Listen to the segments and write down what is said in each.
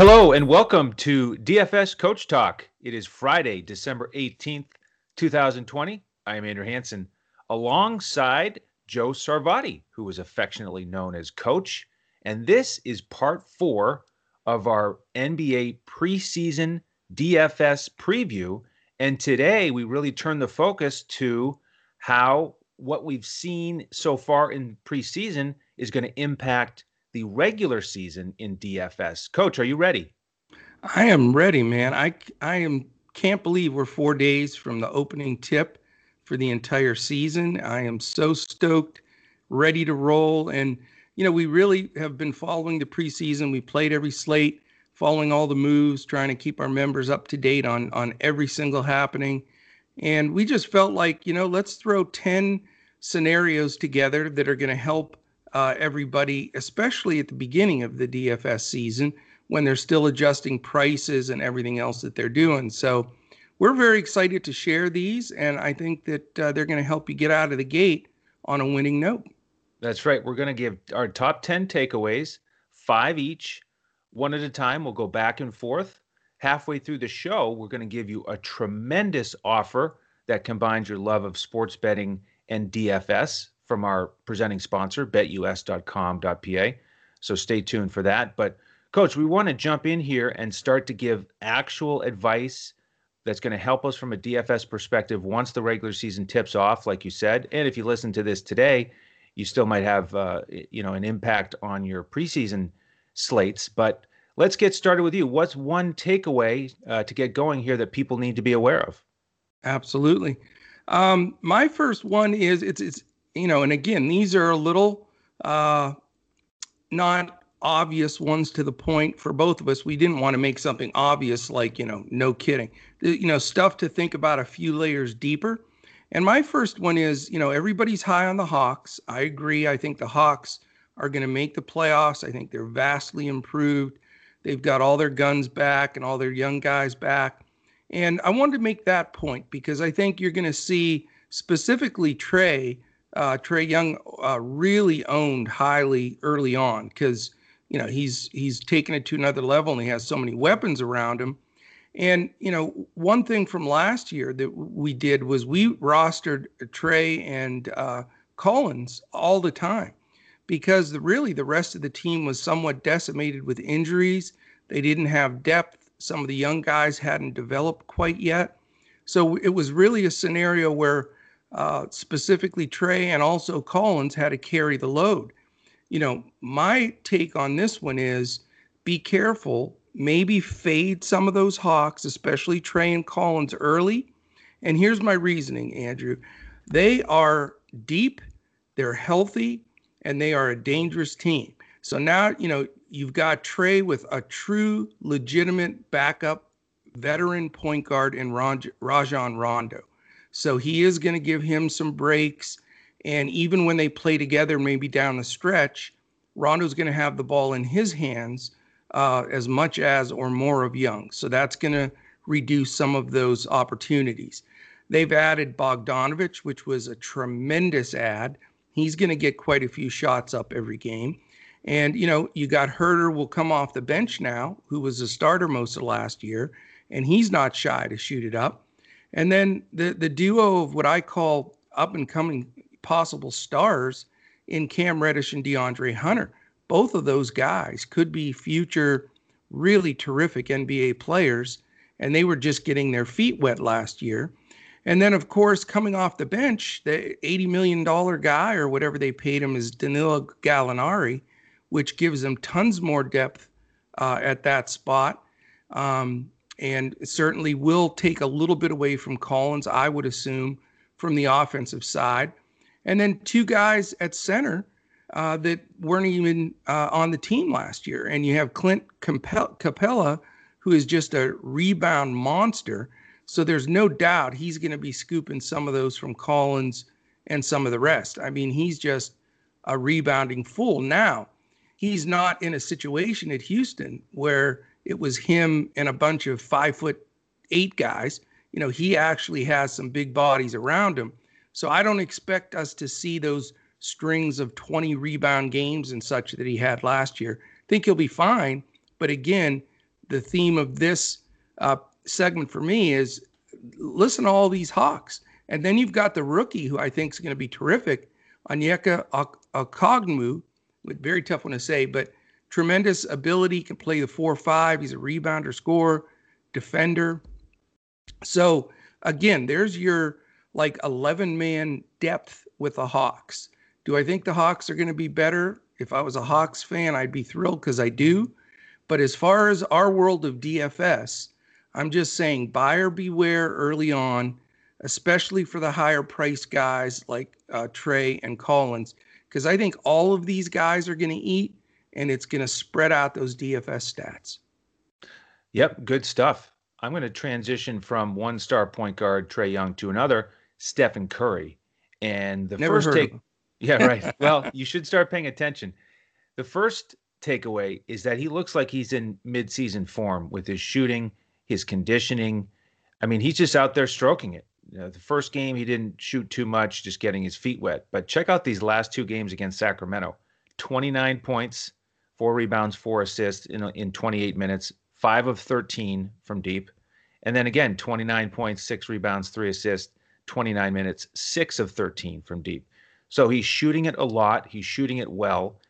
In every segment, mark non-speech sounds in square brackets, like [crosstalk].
Hello and welcome to DFS Coach Talk. It is Friday, December 18th, 2020. I am Andrew Hanson alongside Joe Sarvati, who is affectionately known as Coach. And this is part four of our NBA preseason DFS preview. And today we really turn the focus to how what we've seen so far in preseason is going to impact the regular season in DFS. Coach, are you ready? I am ready, man. I I am can't believe we're 4 days from the opening tip for the entire season. I am so stoked, ready to roll and you know, we really have been following the preseason. We played every slate, following all the moves, trying to keep our members up to date on on every single happening. And we just felt like, you know, let's throw 10 scenarios together that are going to help uh, everybody, especially at the beginning of the DFS season when they're still adjusting prices and everything else that they're doing. So we're very excited to share these, and I think that uh, they're going to help you get out of the gate on a winning note. That's right. We're going to give our top 10 takeaways, five each, one at a time. We'll go back and forth. Halfway through the show, we're going to give you a tremendous offer that combines your love of sports betting and DFS from our presenting sponsor, betus.com.pa. So stay tuned for that. But, Coach, we want to jump in here and start to give actual advice that's going to help us from a DFS perspective once the regular season tips off, like you said. And if you listen to this today, you still might have uh, you know an impact on your preseason slates. But let's get started with you. What's one takeaway uh, to get going here that people need to be aware of? Absolutely. Um, my first one is it's it's you know, and again, these are a little uh, not obvious ones to the point for both of us. We didn't want to make something obvious like, you know, no kidding. You know, stuff to think about a few layers deeper. And my first one is, you know, everybody's high on the Hawks. I agree. I think the Hawks are going to make the playoffs. I think they're vastly improved. They've got all their guns back and all their young guys back. And I wanted to make that point because I think you're going to see specifically Trae uh, Trae Young uh, really owned highly early on because you know he's he's taken it to another level and he has so many weapons around him. And you know one thing from last year that we did was we rostered Trae and uh, Collins all the time because the, really the rest of the team was somewhat decimated with injuries. They didn't have depth. Some of the young guys hadn't developed quite yet. So it was really a scenario where uh, specifically Trae and also Collins had to carry the load. You know, my take on this one is be careful, maybe fade some of those Hawks, especially Trae and Collins early. And here's my reasoning, Andrew. They are deep, they're healthy, and they are a dangerous team. So now, you know, you've got Trae with a true, legitimate backup veteran point guard in Rajon Rondo. So he is going to give him some breaks. And even when they play together, maybe down the stretch, Rondo's going to have the ball in his hands uh, as much as or more of Young. So that's going to reduce some of those opportunities. They've added Bogdanovic, which was a tremendous ad. He's going to get quite a few shots up every game. And, you know, you got Huerter will come off the bench now, who was a starter most of last year, and he's not shy to shoot it up. And then the the duo of what I call up and coming possible stars in Cam Reddish and DeAndre Hunter. Both of those guys could be future really terrific NBA players, and they were just getting their feet wet last year. And then, of course, coming off the bench, the $80 million guy or whatever they paid him is Danilo Gallinari, which gives them tons more depth uh, at that spot. Um, and certainly will take a little bit away from Collins, I would assume, from the offensive side. And then two guys at center uh, that weren't even uh, on the team last year. And you have Clint Capela, who is just a rebound monster. So there's no doubt he's going to be scooping some of those from Collins and some of the rest. I mean, he's just a rebounding fool. Now, he's not in a situation at Houston where it was him and a bunch of five foot eight guys. You know, he actually has some big bodies around him. So I don't expect us to see those strings of 20 rebound games and such that he had last year. I think he'll be fine. But again, the theme of this uh, segment for me is listen to all these Hawks. And then you've got the rookie who I think is going to be terrific, Onyeka Okongwu, very tough one to say, but tremendous ability, can play the four five. He's a rebounder, scorer, defender. So again, there's your like 11 man depth with the Hawks. Do I think the Hawks are going to be better? If I was a Hawks fan, I'd be thrilled because I do. But as far as our world of DFS, I'm just saying buyer beware early on, especially for the higher price guys like uh, Trae and Collins, because I think all of these guys are going to eat and it's going to spread out those DFS stats. Yep, good stuff. I'm going to transition from one star point guard Trae Young to another, Stephen Curry. And the Never first take, yeah, right. [laughs] well, you should start paying attention. The first takeaway is that he looks like he's in midseason form with his shooting, his conditioning. I mean, he's just out there stroking it. You know, the first game he didn't shoot too much, just getting his feet wet. But check out these last two games against Sacramento: 29 points, four rebounds, four assists in in 28 minutes, five of 13 from deep. And then again, 29 points, six rebounds, three assists, 29 minutes, six of 13 from deep. So he's shooting it a lot. He's shooting it well.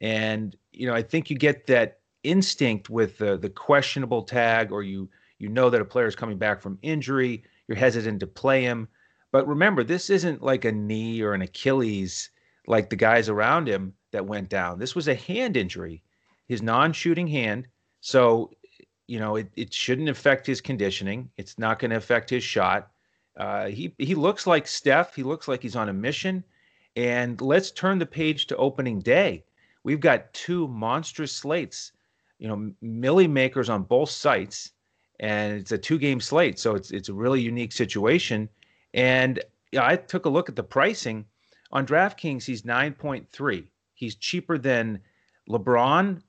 And, you know, I think you get that instinct with the, the questionable tag, or you, you know that a player is coming back from injury. You're hesitant to play him. But remember, this isn't like a knee or an Achilles like the guys around him that went down. This was a hand injury, his non shooting hand. So, you know, it, it shouldn't affect his conditioning. It's not going to affect his shot. Uh, he, he looks like Steph. He looks like he's on a mission. And let's turn the page to opening day. We've got two monstrous slates, you know, millie makers on both sites, and it's a two game slate. So it's, it's a really unique situation. And I took a look at the pricing on DraftKings. He's 9.3 he's cheaper than LeBron,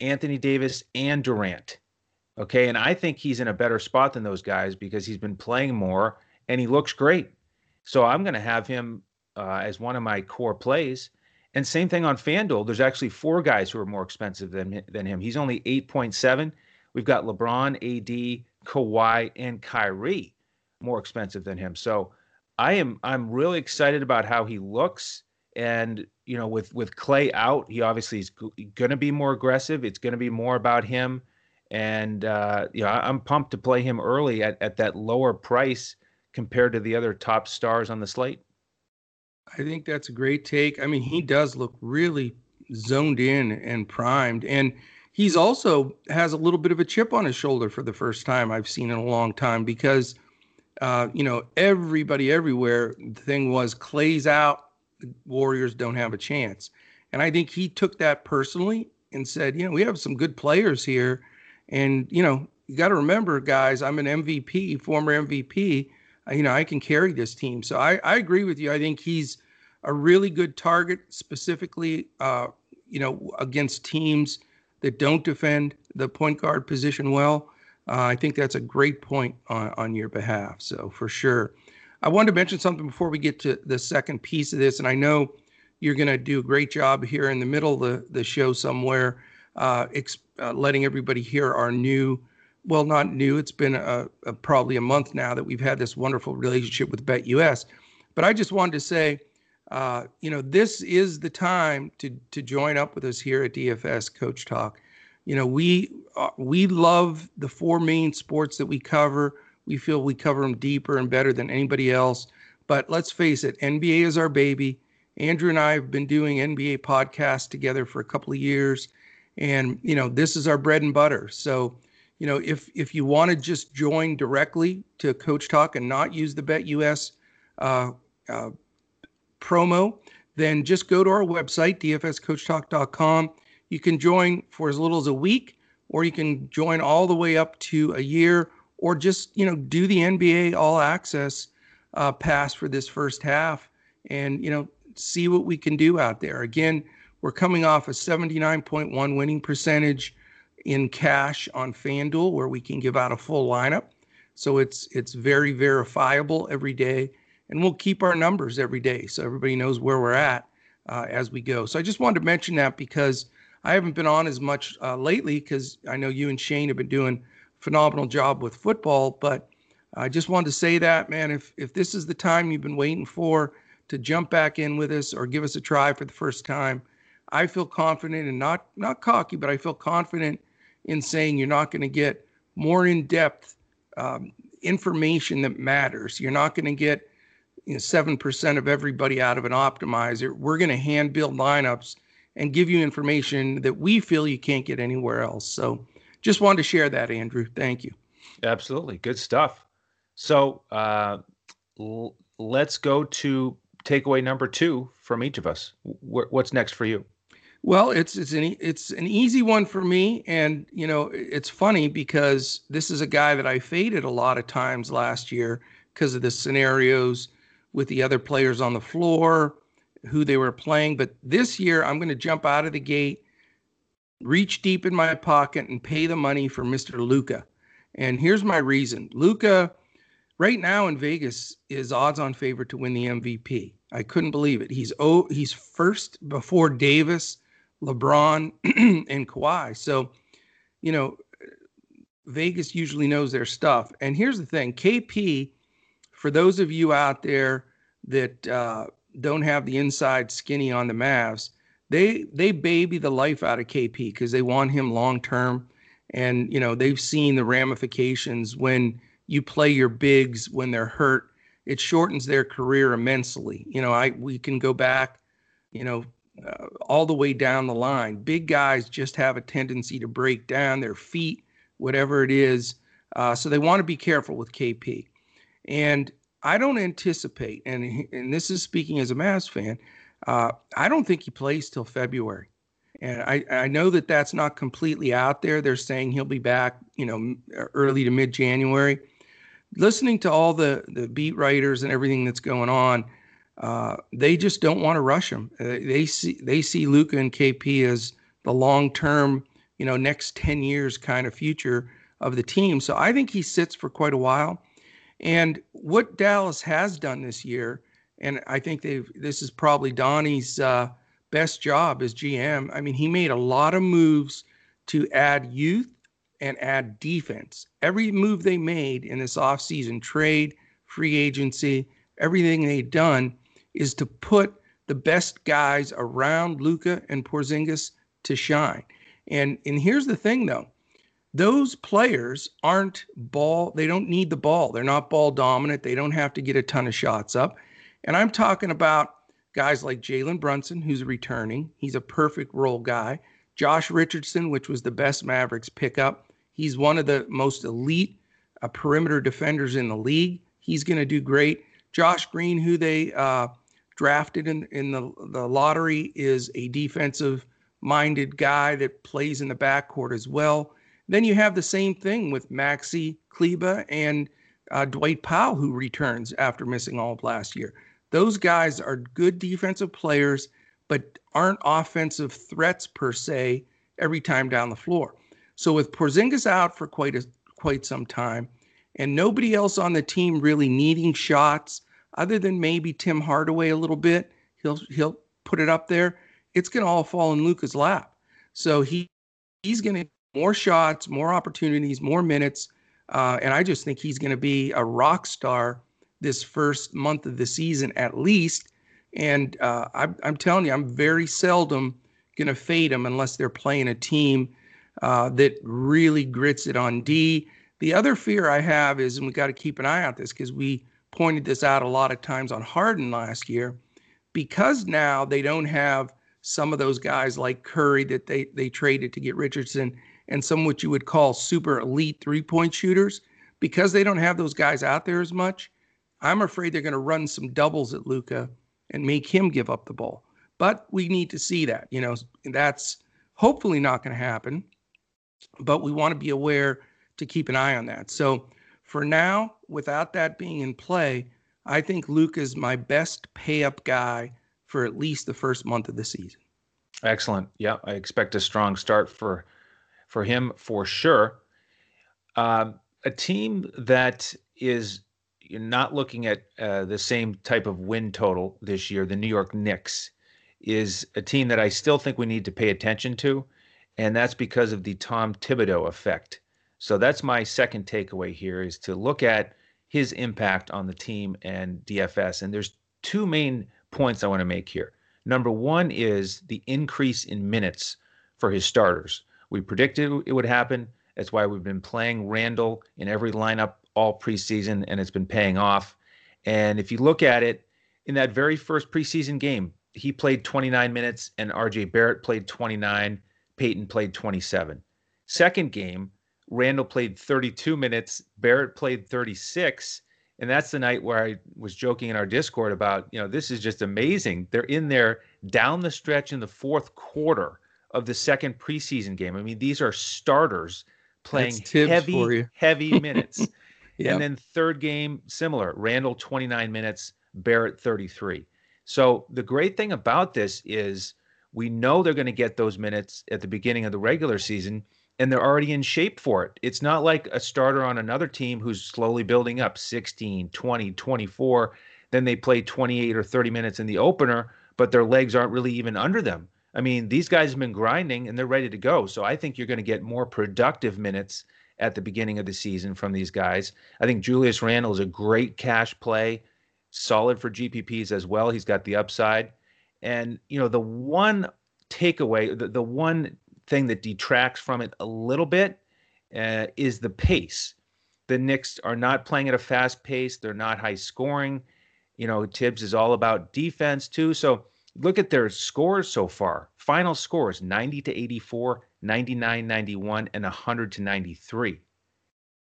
Anthony Davis, and Durant. Okay. And I think he's in a better spot than those guys because he's been playing more and he looks great. So I'm going to have him uh, as one of my core plays. And same thing on FanDuel. There's actually four guys who are more expensive than, than him. He's only 8.7. We've got LeBron, AD, Kawhi, and Kyrie more expensive than him. So I am I'm really excited about how he looks. And you know, with with Clay out, he obviously is going to be more aggressive. It's going to be more about him, and uh, you know, I'm pumped to play him early at at that lower price compared to the other top stars on the slate. I think that's a great take. I mean, he does look really zoned in and primed, and he's also has a little bit of a chip on his shoulder for the first time I've seen in a long time because. Uh, you know, everybody everywhere. The thing was Clay's out the Warriors don't have a chance. And I think he took that personally and said, you know, we have some good players here. And, you know, you got to remember, guys, I'm an MVP, former MVP. You know, I can carry this team. So I, I agree with you. I think he's a really good target, specifically, uh, you know, against teams that don't defend the point guard position well. Uh, I think that's a great point on, on your behalf. So for sure. I wanted to mention something before we get to the second piece of this, and I know you're going to do a great job here in the middle of the, the show somewhere, uh, uh, letting everybody hear our new, well, not new, it's been a, a, probably a month now that we've had this wonderful relationship with BetUS. But I just wanted to say, uh, you know, this is the time to to join up with us here at DFS Coach Talk. You know, we uh, we love the four main sports that we cover we feel we cover them deeper and better than anybody else. But let's face it, NBA is our baby. Andrew and I have been doing NBA podcasts together for a couple of years, and you know this is our bread and butter. So, you know, if if you want to just join directly to Coach Talk and not use the BetUS uh, uh, promo, then just go to our website dfscoachtalk.com. You can join for as little as a week, or you can join all the way up to a year or just you know do the NBA All Access uh, pass for this first half, and you know see what we can do out there. Again, we're coming off a 79.1 winning percentage in cash on FanDuel, where we can give out a full lineup. So it's it's very verifiable every day, and we'll keep our numbers every day, so everybody knows where we're at uh, as we go. So I just wanted to mention that because I haven't been on as much uh, lately because I know you and Shane have been doing phenomenal job with football. But I just wanted to say that, man, if if this is the time you've been waiting for to jump back in with us or give us a try for the first time, I feel confident and not not cocky, but I feel confident in saying you're not going to get more in depth um, information that matters. You're not going to get you know, 7% of everybody out of an optimizer. We're going to hand build lineups and give you information that we feel you can't get anywhere else. So just wanted to share that, Andrew. Thank you. Absolutely. Good stuff. So uh, l- let's go to takeaway number two from each of us. W- what's next for you? Well, it's it's an it's an easy one for me, and you know it's funny because this is a guy that I faded a lot of times last year because of the scenarios with the other players on the floor, who they were playing. But this year, I'm going to jump out of the gate, reach deep in my pocket, and pay the money for Mr. Luka. And here's my reason: Luka, right now in Vegas, is odds-on favorite to win the MVP. I couldn't believe it. He's oh, he's first before Davis LeBron, [clears throat] and Kawhi. So, you know, Vegas usually knows their stuff. And here's the thing KP, for those of you out there that uh, don't have the inside skinny on the Mavs, they they baby the life out of KP because they want him long term. And, you know, they've seen the ramifications when you play your bigs when they're hurt. It shortens their career immensely. You know, I we can go back, you know, uh, all the way down the line. Big guys just have a tendency to break down their feet, whatever it is. Uh, so they want to be careful with KP. And I don't anticipate, and, and this is speaking as a Mavs fan, uh, I don't think he plays till February. And I, I know that that's not completely out there. They're saying he'll be back, you know, early to mid January. Listening to all the the beat writers and everything that's going on, uh, they just don't want to rush him. Uh, they see they see Luka and KP as the long term, you know, next ten years kind of future of the team. So I think he sits for quite a while. And what Dallas has done this year, and I think they've this is probably Donnie's uh, best job as GM. I mean, he made a lot of moves to add youth and add defense. Every move they made in this offseason trade, free agency, everything they've done is to put the best guys around Luka and Porzingis to shine. And and here's the thing though. Those players aren't ball, they don't need the ball. They're not ball dominant. They don't have to get a ton of shots up. And I'm talking about guys like Jalen Brunson, who's returning. He's a perfect role guy. Josh Richardson, which was the best Mavericks pickup. He's one of the most elite uh, perimeter defenders in the league. He's going to do great. Josh Green, who they uh, drafted in in the the lottery is a defensive minded guy that plays in the backcourt as well. Then you have the same thing with Maxi Kleber and uh, Dwight Powell, who returns after missing all of last year. Those guys are good defensive players, but aren't offensive threats per se every time down the floor. So with Porzingis out for quite a quite some time, and nobody else on the team really needing shots other than maybe Tim Hardaway a little bit, he'll he'll put it up there. It's going to all fall in Luka's lap. So he he's going to more shots, more opportunities, more minutes, uh, and I just think he's going to be a rock star this first month of the season at least. And uh, I'm, I'm telling you, I'm very seldom going to fade him unless they're playing a team uh, that really grits it on D. The other fear I have is, and we got to keep an eye on this because we pointed this out a lot of times on Harden last year, because now they don't have some of those guys like Curry that they they traded to get Richardson and some what you would call super elite three point shooters. Because they don't have those guys out there as much, I'm afraid they're going to run some doubles at Luka and make him give up the ball. But we need to see that. You know, that's hopefully not going to happen. But we want to be aware to keep an eye on that. So for now, without that being in play, I think Luke is my best pay up guy for at least the first month of the season. Excellent. Yeah, I expect a strong start for for him for sure. Um, a team that is not looking at uh, the same type of win total this year, the New York Knicks, is a team that I still think we need to pay attention to. and that's because of the Tom Thibodeau effect. So that's my second takeaway here is to look at his impact on the team and DFS. And there's two main points I want to make here. Number one is the increase in minutes for his starters. We predicted it would happen. That's why we've been playing Randle in every lineup all preseason, and it's been paying off. And if you look at it, in that very first preseason game, he played 29 minutes, and RJ Barrett played 29. Payton played 27. Second game, Randle played 32 minutes, Barrett played 36. And that's the night where I was joking in our Discord about, you know, this is just amazing. They're in there down the stretch in the fourth quarter of the second preseason game. I mean, these are starters playing heavy, heavy [laughs] minutes. yep. And then third game, similar. Randle 29 minutes, Barrett 33. So the great thing about this is we know they're going to get those minutes at the beginning of the regular season and they're already in shape for it. It's not like a starter on another team who's slowly building up 16, 20, 24, then they play 28 or 30 minutes in the opener, but their legs aren't really even under them. I mean, these guys have been grinding and they're ready to go. So I think you're going to get more productive minutes at the beginning of the season from these guys. I think Julius Randle is a great cash play, solid for GPPs as well. He's got the upside. And, you know, the one takeaway, the, the one thing that detracts from it a little bit uh, is the pace. The Knicks are not playing at a fast pace. They're not high scoring. You know, Thibs is all about defense too. So look at their scores so far. Final scores 90 to 84, 99 91, and 100 to 93.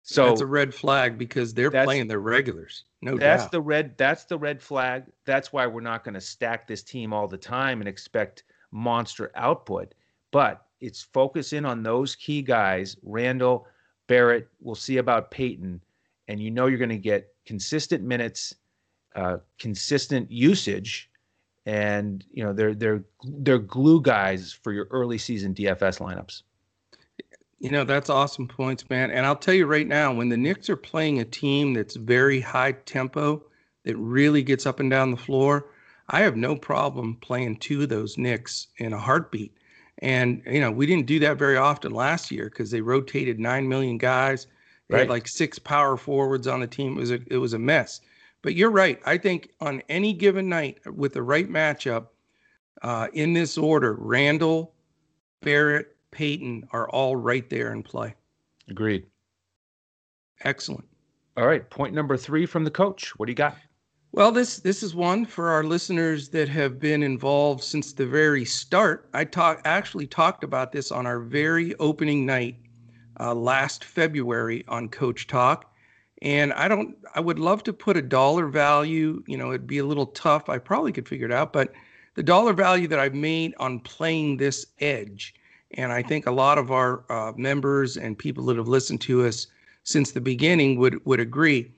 So that's a red flag because they're playing their regulars. No that's doubt. the red that's the red flag. That's why we're not going to stack this team all the time and expect monster output. But it's focus in on those key guys, Randle, Barrett. We'll see about Payton, and you know you're going to get consistent minutes, uh, consistent usage, and you know they're they're they're glue guys for your early season DFS lineups. You know that's awesome points, man. And I'll tell you right now, when the Knicks are playing a team that's very high tempo, that really gets up and down the floor, I have no problem playing two of those Knicks in a heartbeat and you know, we didn't do that very often last year because they rotated nine million guys. They right. had like six power forwards on the team. It was a it was a mess. But you're right. I think on any given night with the right matchup, uh, in this order, Randle, Barrett, Payton are all right there in play. Agreed. Excellent. All right. Point number three from the coach. What do you got? Well, this this is one for our listeners that have been involved since the very start. I talk actually talked about this on our very opening night uh, last February on Coach Talk, and I don't. I would love to put a dollar value. You know, it'd be a little tough. I probably could figure it out, but the dollar value that I've made on playing this edge, and I think a lot of our uh, members and people that have listened to us since the beginning would would agree.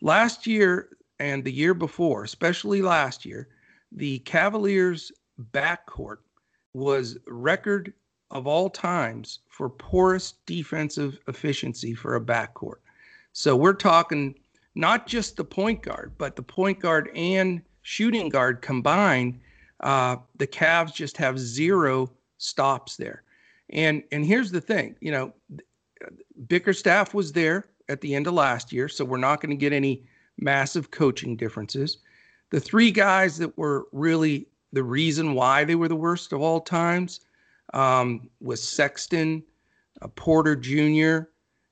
Last year, and the year before, especially last year, the Cavaliers' backcourt was record of all times for poorest defensive efficiency for a backcourt. So we're talking not just the point guard, but the point guard and shooting guard combined. Uh, the Cavs just have zero stops there. And and here's the thing, you know, Bickerstaff was there at the end of last year, so we're not going to get any massive coaching differences. The three guys that were really the reason why they were the worst of all times um, was Sexton, uh, Porter Jr.,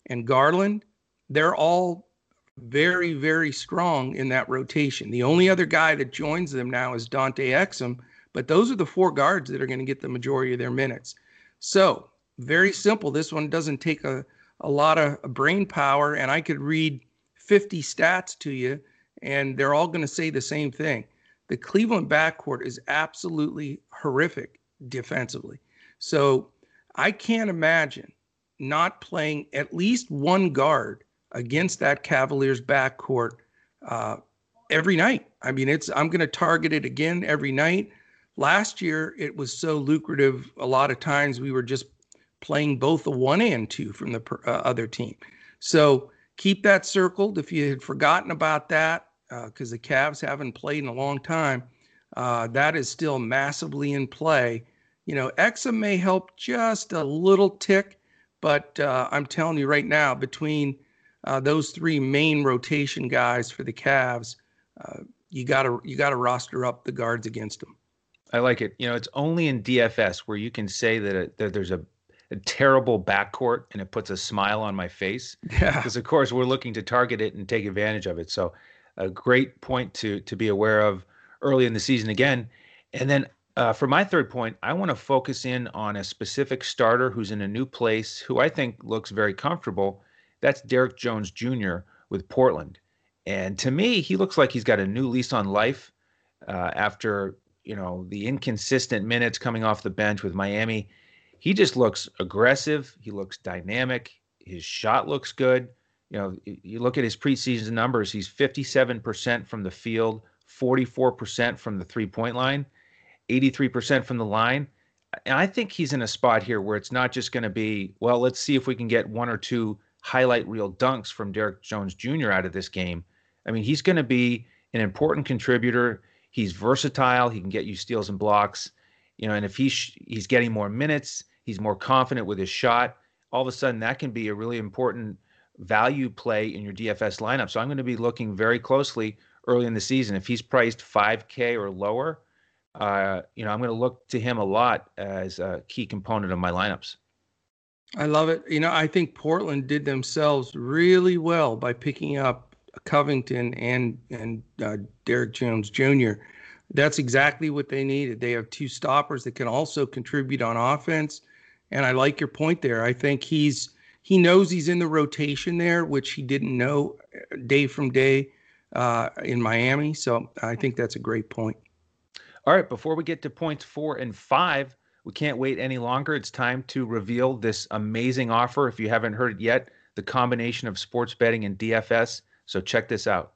and Garland. They're all very, very strong in that rotation. The only other guy that joins them now is Dante Exum, but those are the four guards that are going to get the majority of their minutes. So, very simple. This one doesn't take a, a lot of brain power, and I could read 50 stats to you, and they're all going to say the same thing. The Cleveland backcourt is absolutely horrific defensively. So I can't imagine not playing at least one guard against that Cavaliers backcourt uh, every night. I mean, it's I'm going to target it again every night. Last year, it was so lucrative. A lot of times, we were just playing both the one and two from the uh, other team. So keep that circled if you had forgotten about that, because uh, the Cavs haven't played in a long time. Uh, that is still massively in play. You know, Exa may help just a little tick, but uh, I'm telling you right now, between uh, those three main rotation guys for the Cavs, uh, you gotta you gotta roster up the guards against them. I like it. You know, it's only in DFS where you can say that, a, that there's a, a terrible backcourt and it puts a smile on my face. [laughs] Yeah. Because of course we're looking to target it and take advantage of it. So, a great point to to be aware of early in the season again. And then uh, for my third point, I want to focus in on a specific starter who's in a new place, who I think looks very comfortable. That's Derrick Jones Jr. with Portland. And to me, he looks like he's got a new lease on life uh, after you know the inconsistent minutes coming off the bench with Miami. He just looks aggressive. He looks dynamic. His shot looks good. You know, you look at his preseason numbers. He's 57% from the field, 44% from the three-point line, 83% from the line. And I think he's in a spot here where it's not just going to be, well, let's see if we can get one or two highlight reel dunks from Derrick Jones Jr. out of this game. I mean, he's going to be an important contributor. He's versatile. He can get you steals and blocks. You know, and if he's he's getting more minutes, he's more confident with his shot. All of a sudden, that can be a really important value play in your DFS lineup. So I'm going to be looking very closely early in the season. If he's priced 5K or lower, uh, you know, I'm going to look to him a lot as a key component of my lineups. I love it. You know, I think Portland did themselves really well by picking up Covington and and uh, Derrick Jones Jr. That's exactly what they needed. They have two stoppers that can also contribute on offense, and I like your point there. I think he's he knows he's in the rotation there, which he didn't know uh, day from day uh, in Miami. So I think that's a great point. All right, before we get to points four and five, we can't wait any longer. It's time to reveal this amazing offer. If you haven't heard it yet, the combination of sports betting and DFS so check this out.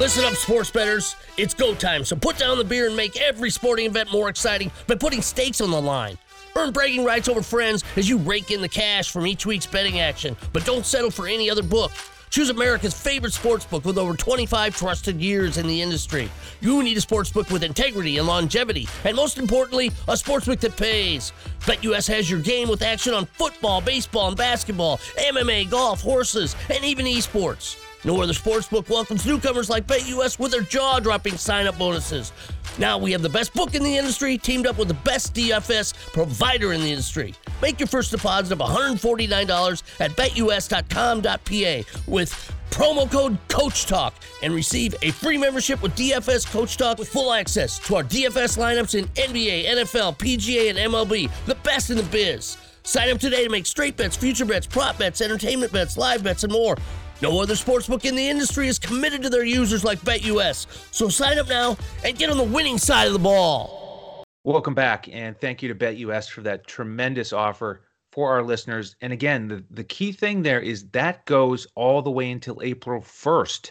Listen up, sports betters. It's go time, so put down the beer and make every sporting event more exciting by putting stakes on the line. Earn bragging rights over friends as you rake in the cash from each week's betting action, but don't settle for any other book. Choose America's favorite sportsbook with over 25 trusted years in the industry. You need a sportsbook with integrity and longevity, and most importantly, a sportsbook that pays. BetUS has your game with action on football, baseball, and basketball, MMA, golf, horses, and even esports. No other sportsbook welcomes newcomers like BetUS with their jaw-dropping sign-up bonuses. Now we have the best book in the industry teamed up with the best DFS provider in the industry. Make your first deposit of $149 at betus.com.pa with promo code Coach Talk and receive a free membership with DFS Coach Talk with full access to our DFS lineups in NBA, NFL, PGA, and MLB, the best in the biz. Sign up today to make straight bets, future bets, prop bets, entertainment bets, live bets, and more. No other sportsbook in the industry is committed to their users like BetUS. So sign up now and get on the winning side of the ball. Welcome back, and thank you to BetUS for that tremendous offer for our listeners. And again, the, the key thing there is that goes all the way until April 1st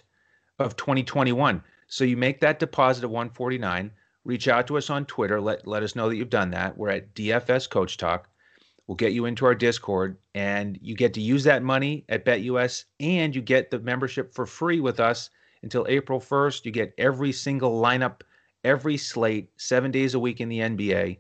of 2021. So you make that deposit of 149, reach out to us on Twitter, let, let us know that you've done that. We're at DFS Coach Talk. We'll get you into our Discord and you get to use that money at BetUS and you get the membership for free with us until April 1st. You get every single lineup, every slate, seven days a week in the NBA,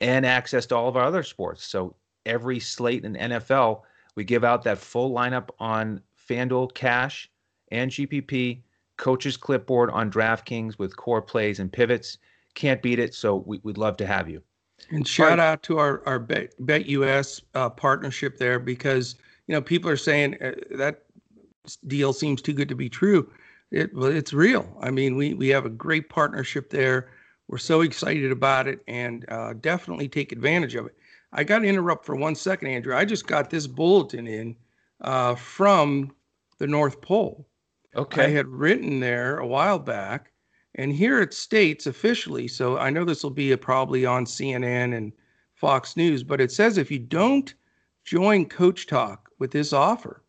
and access to all of our other sports. So every slate in NFL, we give out that full lineup on FanDuel Cash and GPP, Coach's Clipboard on DraftKings with core plays and pivots. Can't beat it. So we, would love to have you. And shout out to our our Bet, Bet US uh, partnership there because you know people are saying uh, that deal seems too good to be true. It well, it's real. I mean, we we have a great partnership there. We're so excited about it, and uh, definitely take advantage of it. I got to interrupt for one second, Andrew. I just got this bulletin in uh, from the North Pole. Okay. I had written there a while back and here it states officially, so I know this will be probably on CNN and Fox News, but it says if you don't join Coach Talk with this offer,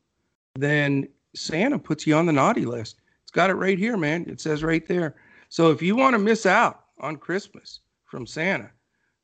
then Santa puts you on the naughty list. It's got it right here, man. It says right there. So if you want to miss out on Christmas from Santa,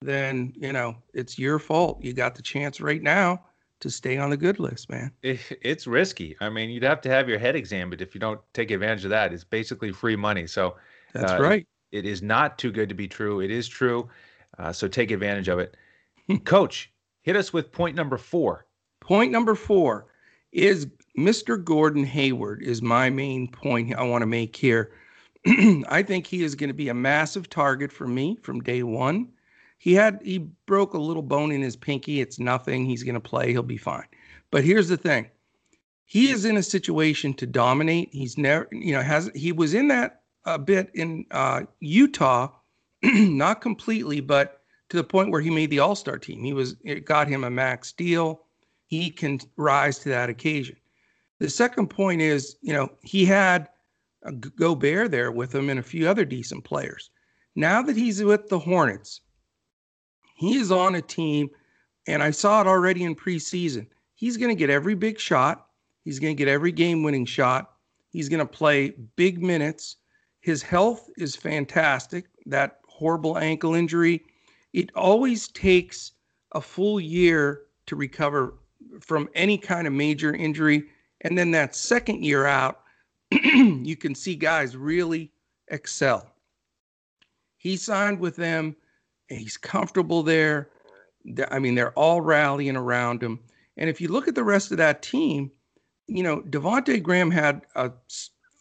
then you know it's your fault. You got the chance right now to stay on the good list, man. [laughs] it's risky. I mean, you'd have to have your head examined if you don't take advantage of that. It's basically free money. So that's uh, right. It, it is not too good to be true. It is true. Uh, so take advantage of it. [laughs] Coach, hit us with point number four. Point number four is Mr. Gordon Hayward is my main point I want to make here. [clears throat] I think he is going to be a massive target for me from day one. He had he broke a little bone in his pinky. It's nothing. He's going to play. He'll be fine. But here's the thing. He is in a situation to dominate. He's never, you know, has he was in that a bit in uh, Utah, [clears throat] not completely, but to the point where he made the All Star team. He was it got him a max deal. He can rise to that occasion. The second point is, you know, he had Gobert there with him and a few other decent players. Now that he's with the Hornets, he is on a team, and I saw it already in preseason. He's going to get every big shot. He's going to get every game winning shot. He's going to play big minutes. His health is fantastic. That horrible ankle injury, it always takes a full year to recover from any kind of major injury. And then that second year out, [clears throat] you can see guys really excel. He signed with them, he's comfortable there. I mean, they're all rallying around him. And if you look at the rest of that team, you know, Devonte Graham had a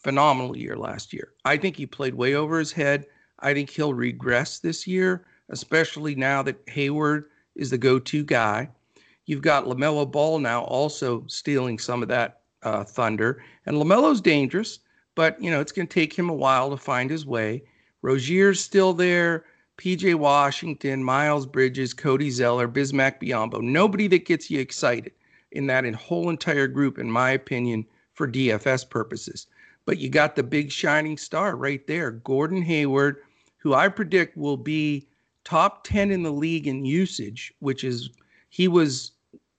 phenomenal year last year. I think he played way over his head. I think he'll regress this year, especially now that Hayward is the go-to guy. You've got LaMelo Ball now also stealing some of that uh, thunder, and LaMelo's dangerous, but you know it's going to take him a while to find his way. Rozier's still there. PJ Washington, Miles Bridges, Cody Zeller, Bismack Biyombo. Nobody that gets you excited in that whole entire group, in my opinion, for DFS purposes. But you got the big shining star right there, Gordon Hayward, who I predict will be top 10 in the league in usage, which is he was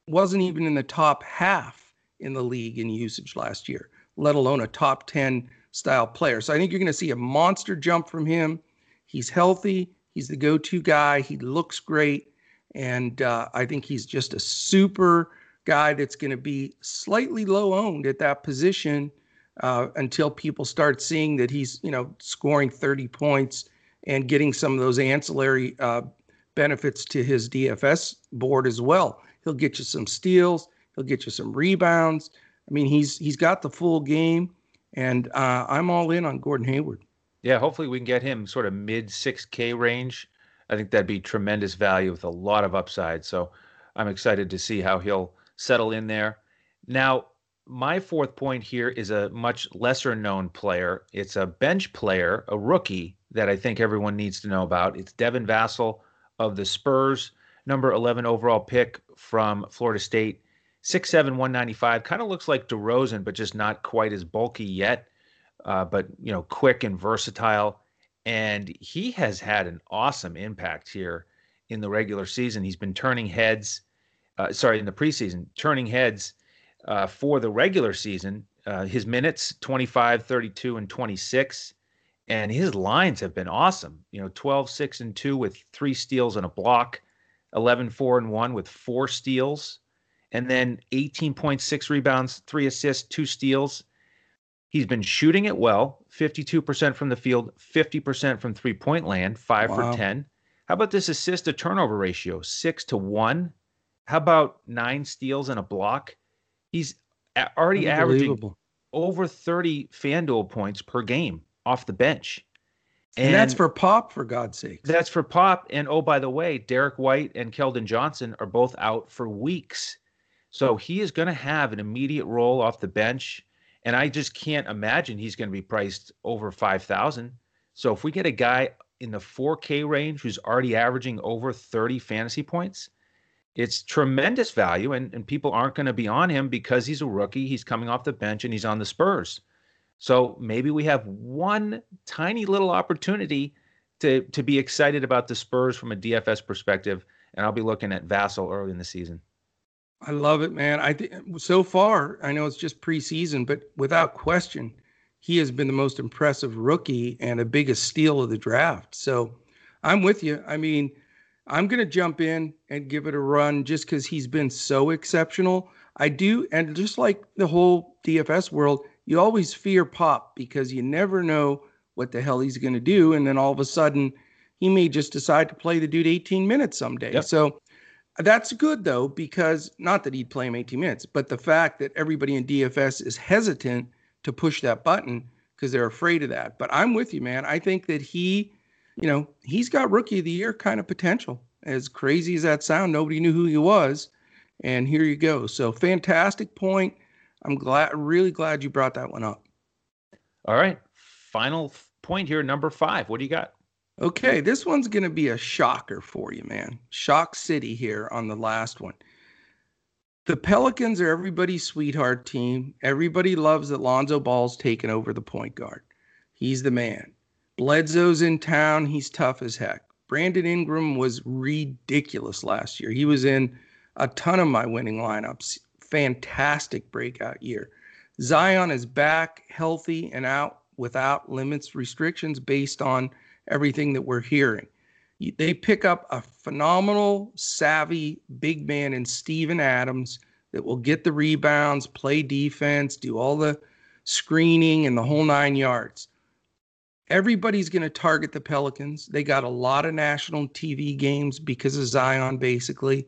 wasn't even in the top half in the league in usage last year, let alone a top 10 style player. So I think you're going to see a monster jump from him. He's healthy. He's the go-to guy. He looks great, and uh, I think he's just a super guy that's going to be slightly low owned at that position uh, until people start seeing that he's, you know, scoring 30 points and getting some of those ancillary uh, benefits to his DFS board as well. He'll get you some steals. He'll get you some rebounds. I mean, he's he's got the full game, and uh, I'm all in on Gordon Hayward. Yeah, hopefully we can get him sort of mid 6K range. I think that'd be tremendous value with a lot of upside. So I'm excited to see how he'll settle in there. Now, my fourth point here is a much lesser known player. It's a bench player, a rookie that I think everyone needs to know about. It's Devin Vassell of the Spurs, number 11 overall pick from Florida State. 6'7, 195. Kind of looks like DeRozan, but just not quite as bulky yet. Uh, but, you know, quick and versatile. And he has had an awesome impact here in the regular season. He's been turning heads, uh, sorry, in the preseason, turning heads uh, for the regular season. Uh, his minutes 25, 32, and 26. And his lines have been awesome. You know, 12, 6, and 2 with three steals and a block, 11, 4, and 1 with four steals, and then 18.6 rebounds, three assists, two steals. He's been shooting it well 52% from the field, 50% from three point land, five wow. for 10. How about this assist to turnover ratio? Six to one. How about nine steals and a block? He's already averaging over 30 FanDuel points per game off the bench. And, and, that's for Pop, for God's sake. That's for Pop. And oh, by the way, Derrick White and Keldon Johnson are both out for weeks. So he is going to have an immediate role off the bench. And I just can't imagine he's going to be priced over 5,000. So if we get a guy in the 4K range who's already averaging over 30 fantasy points, it's tremendous value, and, and people aren't going to be on him because he's a rookie. He's coming off the bench and he's on the Spurs. So maybe we have one tiny little opportunity to to be excited about the Spurs from a DFS perspective, and I'll be looking at Vassell early in the season. I love it, man. I think so far, I know it's just preseason, but without question, he has been the most impressive rookie and the biggest steal of the draft. So I'm with you. I mean, I'm going to jump in and give it a run just because he's been so exceptional. I do, and just like the whole DFS world, you always fear Pop because you never know what the hell he's going to do. And then all of a sudden, he may just decide to play the dude 18 minutes someday. Yep. So that's good though, because not that he'd play him 18 minutes, but the fact that everybody in DFS is hesitant to push that button because they're afraid of that. But I'm with you, man. I think that he, you know, he's got rookie of the year kind of potential. As crazy as that sound, nobody knew who he was. And here you go. So fantastic point. I'm glad, really glad you brought that one up. All right. Final point here, number five. What do you got? Okay, this one's going to be a shocker for you, man. Shock City here on the last one. The Pelicans are everybody's sweetheart team. Everybody loves that Lonzo Ball's taken over the point guard. He's the man. Bledsoe's in town. He's tough as heck. Brandon Ingram was ridiculous last year. He was in a ton of my winning lineups. Fantastic breakout year. Zion is back, healthy, and out without limits, restrictions based on everything that we're hearing. They pick up a phenomenal, savvy big man in Steven Adams that will get the rebounds, play defense, do all the screening and the whole nine yards. Everybody's going to target the Pelicans. They got a lot of national TV games because of Zion, basically.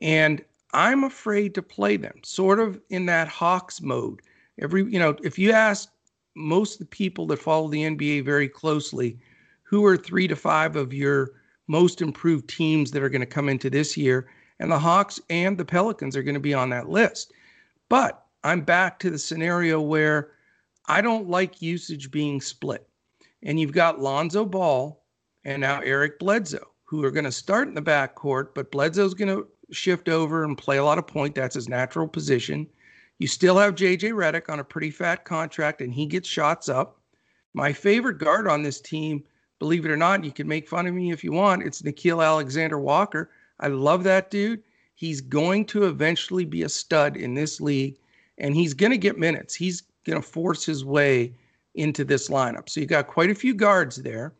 And I'm afraid to play them, sort of in that Hawks mode. Every, you know, if you ask most of the people that follow the NBA very closely, who are three to five of your most improved teams that are going to come into this year. And the Hawks and the Pelicans are going to be on that list. But I'm back to the scenario where I don't like usage being split. And you've got Lonzo Ball and now Eric Bledsoe, who are going to start in the backcourt, but Bledsoe's going to shift over and play a lot of point. That's his natural position. You still have JJ Redick on a pretty fat contract, and he gets shots up. My favorite guard on this team believe it or not, you can make fun of me if you want. It's Nickeil Alexander Walker. I love that dude. He's going to eventually be a stud in this league, and he's going to get minutes. He's going to force his way into this lineup. So you've got quite a few guards there.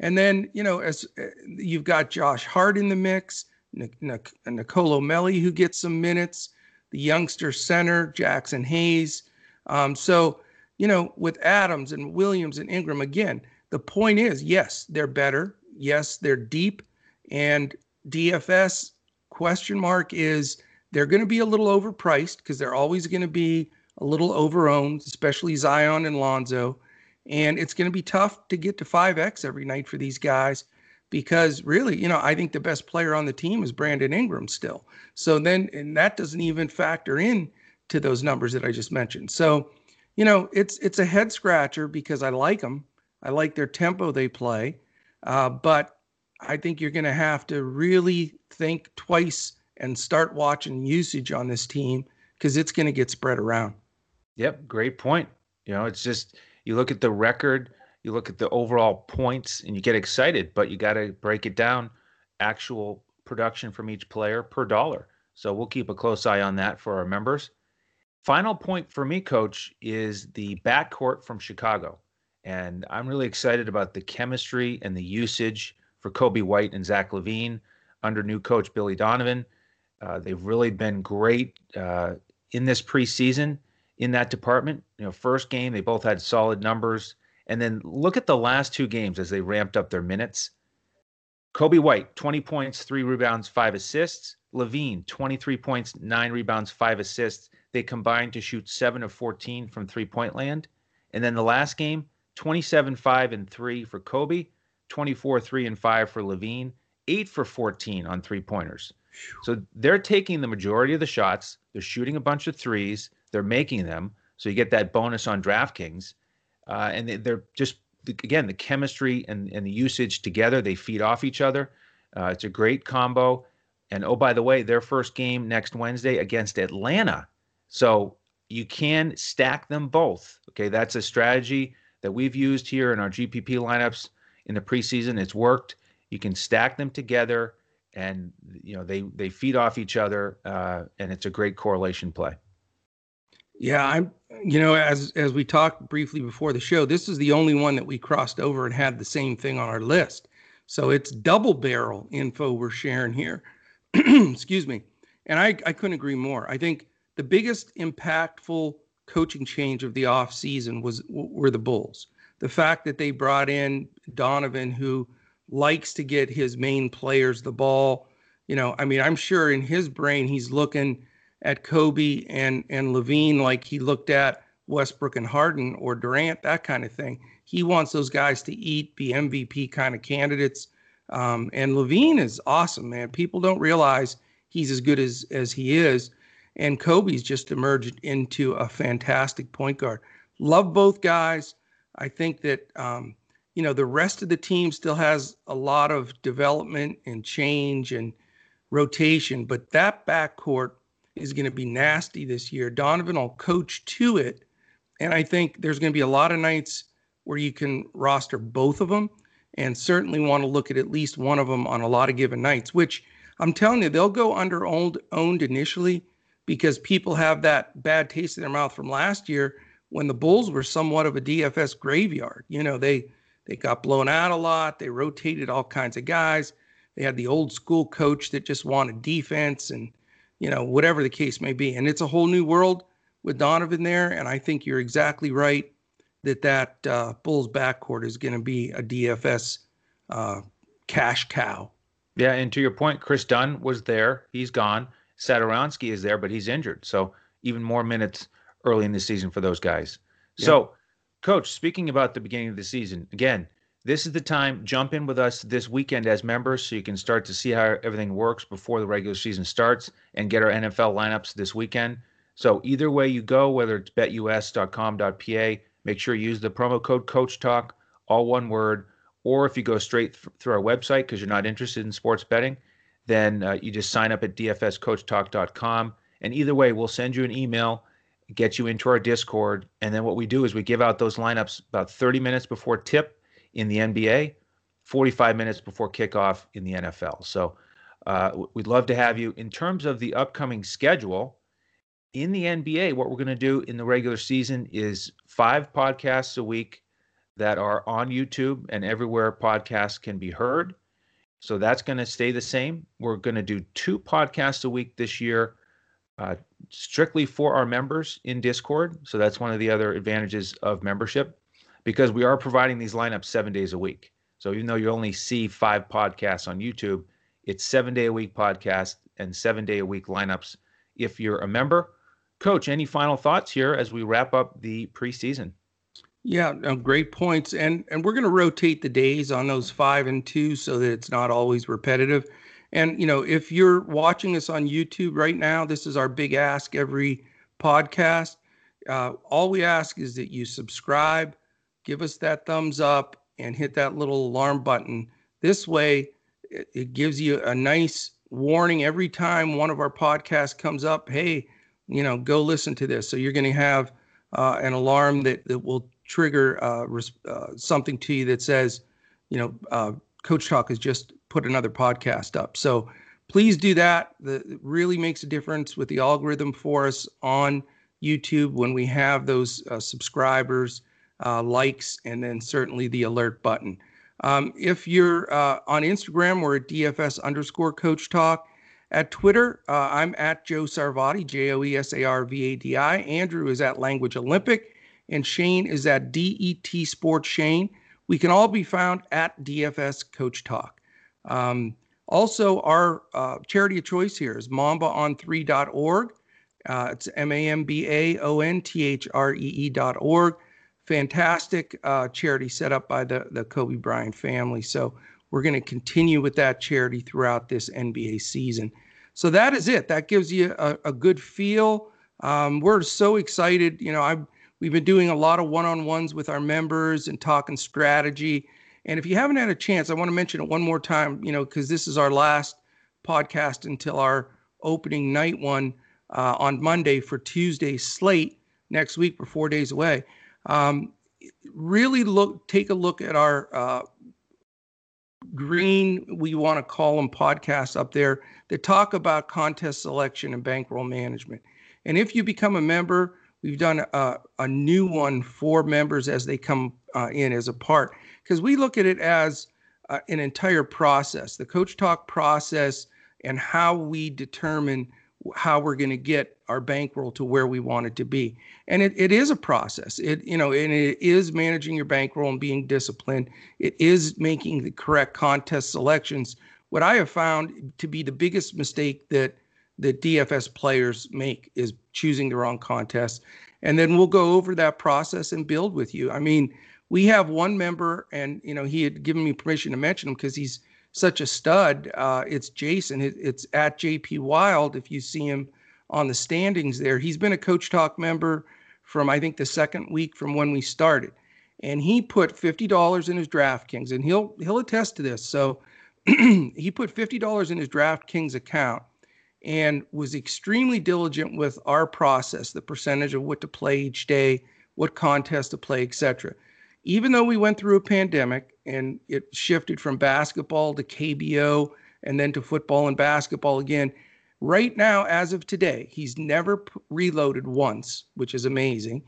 And then, you know, as uh, you've got Josh Hart in the mix, Nic- Nic- Nicolo Melli, who gets some minutes, the youngster center, Jaxson Hayes. Um, so, you know, with Adams and Williams and Ingram, again, the point is, yes, they're better. Yes, they're deep. And DFS question mark is they're going to be a little overpriced because they're always going to be a little overowned, especially Zion and Lonzo. And it's going to be tough to get to 5X every night for these guys because really, you know, I think the best player on the team is Brandon Ingram still. So then, and that doesn't even factor in to those numbers that I just mentioned. So, you know, it's it's a head scratcher because I like them I like their tempo they play, uh, but I think you're going to have to really think twice and start watching usage on this team because it's going to get spread around. Yep, great point. You know, it's just you look at the record, you look at the overall points, and you get excited, but you got to break it down actual production from each player per dollar. So we'll keep a close eye on that for our members. Final point for me, coach, is the backcourt from Chicago. And I'm really excited about the chemistry and the usage for Coby White and Zach LaVine under new coach Billy Donovan. Uh, they've really been great uh, in this preseason in that department. You know, first game they both had solid numbers, and then look at the last two games as they ramped up their minutes. Coby White, 20 points, three rebounds, five assists. LaVine, 23 points, nine rebounds, five assists. They combined to shoot seven of 14 from three point land. And then the last game, 27 5 and 3 for Coby, 24 3 and 5 for LaVine, 8 for 14 on three pointers. So they're taking the majority of the shots. They're shooting a bunch of threes. They're making them. So you get that bonus on DraftKings. Uh, and they're just, again, the chemistry and, and the usage together, they feed off each other. Uh, it's a great combo. And oh, by the way, their first game next Wednesday against Atlanta. So you can stack them both. Okay. That's a strategy that we've used here in our GPP lineups in the preseason. It's worked. You can stack them together, and you know they they feed off each other, uh, and it's a great correlation play. Yeah, I'm. You know, as as we talked briefly before the show, this is the only one that we crossed over and had the same thing on our list. So it's double barrel info we're sharing here. [clears throat] Excuse me. And I, I couldn't agree more. I think the biggest impactful coaching change of the off season was were the Bulls. The fact that they brought in Donovan, who likes to get his main players the ball. You know, I mean, I'm sure in his brain he's looking at Coby and and LaVine like he looked at Westbrook and Harden or Durant, that kind of thing. He wants those guys to eat, be MVP kind of candidates. Um, and LaVine is awesome, man. People don't realize he's as good as as he is. And Coby's just emerged into a fantastic point guard. Love both guys. I think that um, you know the rest of the team still has a lot of development and change and rotation, but that backcourt is going to be nasty this year. Donovan will coach to it, and I think there's going to be a lot of nights where you can roster both of them, and certainly want to look at at least one of them on a lot of given nights. Which I'm telling you, they'll go under owned owned initially because people have that bad taste in their mouth from last year when the Bulls were somewhat of a DFS graveyard. You know, they they got blown out a lot. They rotated all kinds of guys. They had the old school coach that just wanted defense and you know whatever the case may be. And it's a whole new world with Donovan there. And I think you're exactly right that that uh, Bulls backcourt is going to be a DFS uh, cash cow. Yeah, and to your point, Kris Dunn was there. He's gone. Satoransky is there, but he's injured. So even more minutes early in the season for those guys. Yeah. So, coach, speaking about the beginning of the season, again, this is the time. Jump in with us this weekend as members so you can start to see how everything works before the regular season starts and get our NFL lineups this weekend. So, either way you go, whether it's betus.com.pa, make sure you use the promo code Coach Talk, all one word, or if you go straight th- through our website because you're not interested in sports betting, then uh, you just sign up at dfscoachtalk.com. And either way, we'll send you an email, get you into our Discord. And then what we do is we give out those lineups about 30 minutes before tip in the NBA, 45 minutes before kickoff in the NFL. So uh, we'd love to have you. In terms of the upcoming schedule, in the NBA, what we're going to do in the regular season is five podcasts a week that are on YouTube and everywhere podcasts can be heard. So that's going to stay the same. We're going to do two podcasts a week this year, uh, strictly for our members in Discord. So that's one of the other advantages of membership because we are providing these lineups seven days a week. So even though you only see five podcasts on YouTube, it's seven day a week podcast and seven day a week lineups if you're a member. Coach, any final thoughts here as we wrap up the preseason? Yeah, no, great points. And and we're going to rotate the days on those five and two so that it's not always repetitive. And you know, if you're watching us on YouTube right now, this is our big ask every podcast. Uh, all we ask is that you subscribe, give us that thumbs up, and hit that little alarm button. This way, it, it gives you a nice warning every time one of our podcasts comes up. Hey, you know, go listen to this. So you're going to have uh, an alarm that, that will trigger uh, uh, something to you that says, you know, uh, Coach Talk has just put another podcast up. So please do that. The, it really makes a difference with the algorithm for us on YouTube when we have those uh, subscribers, uh, likes, and then certainly the alert button. Um, if you're uh, on Instagram, we're at DFS underscore Coach Talk. At Twitter, uh, I'm at Joe Sarvadi, J O E S A R V A D I. Andrew is at Language Olympic and Shane is at DET Sports Shane. We can all be found at DFS Coach Talk. Um, also, our uh, charity of choice here is mambaon3.org. Uh, it's M A M B A O N T H R E E.org. Fantastic uh, charity set up by the, the Kobe Bryant family. So, we're going to continue with that charity throughout this NBA season. So, that is it. That gives you a, a good feel. Um, we're so excited. You know, I'm We've been doing a lot of one on ones with our members and talking strategy. And if you haven't had a chance, I want to mention it one more time, you know, because this is our last podcast until our opening night one uh, on Monday for Tuesday's slate next week. We're four days away. Um, really look, take a look at our uh, green, we want to call them podcasts up there that talk about contest selection and bankroll management. And if you become a member, We've done a, a new one for members as they come uh, in as a part because we look at it as uh, an entire process, the coach talk process, and how we determine how we're going to get our bankroll to where we want it to be. And it, it is a process. It, you know, and it is managing your bankroll and being disciplined. It is making the correct contest selections. What I have found to be the biggest mistake that the DFS players make is choosing the wrong contest. And then we'll go over that process and build with you. I mean, we have one member, and you know, he had given me permission to mention him because he's such a stud. Uh, it's Jason. It's at JP Wild. If you see him on the standings there, he's been a Coach Talk member from I think the second week from when we started, and he put fifty dollars in his DraftKings, and he'll he'll attest to this. So [clears throat] he put fifty dollars in his DraftKings account and was extremely diligent with our process, the percentage of what to play each day, what contest to play, etc. Even though we went through a pandemic and it shifted from basketball to KBO and then to football and basketball again. Right now, as of today, he's never p- reloaded once, which is amazing.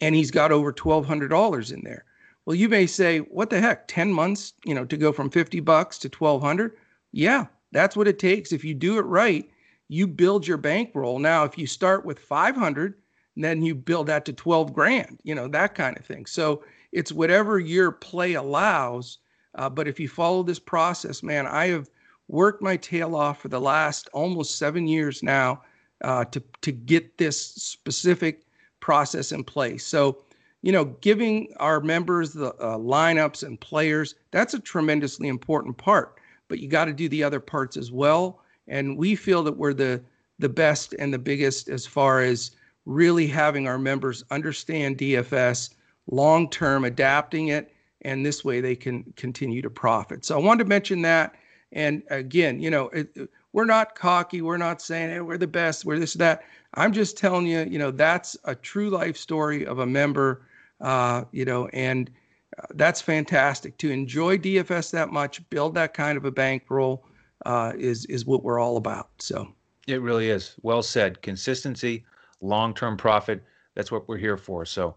And he's got over $1,200 in there. Well, you may say, what the heck, 10 months, you know, to go from 50 bucks to 1200? Yeah, that's what it takes. If you do it right, you build your bankroll. Now, if you start with 500, then you build that to 12 grand, you know, that kind of thing. So it's whatever your play allows. Uh, but if you follow this process, man, I have worked my tail off for the last almost seven years now uh, to to get this specific process in place. So, you know, giving our members the uh, lineups and players that's a tremendously important part. But you got to do the other parts as well. And we feel that we're the the best and the biggest as far as really having our members understand DFS long term, adapting it, and this way they can continue to profit. So I wanted to mention that. And again, you know, it, we're not cocky. We're not saying hey, we're the best. We're this that. I'm just telling you, you know, that's a true life story of a member. Uh, you know, and uh, that's fantastic to enjoy DFS that much, build that kind of a bankroll uh, is is what we're all about. So it really is. Well said. Consistency, long term profit. That's what we're here for. So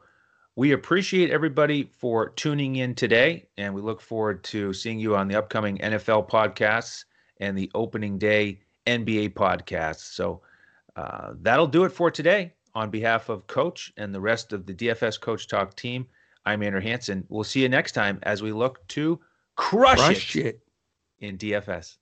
we appreciate everybody for tuning in today, and we look forward to seeing you on the upcoming NFL podcasts and the opening day NBA podcasts. So uh, that'll do it for today. On behalf of Coach and the rest of the DFS Coach Talk team, I'm Andrew Hanson. We'll see you next time as we look to crush, crush it. it in DFS.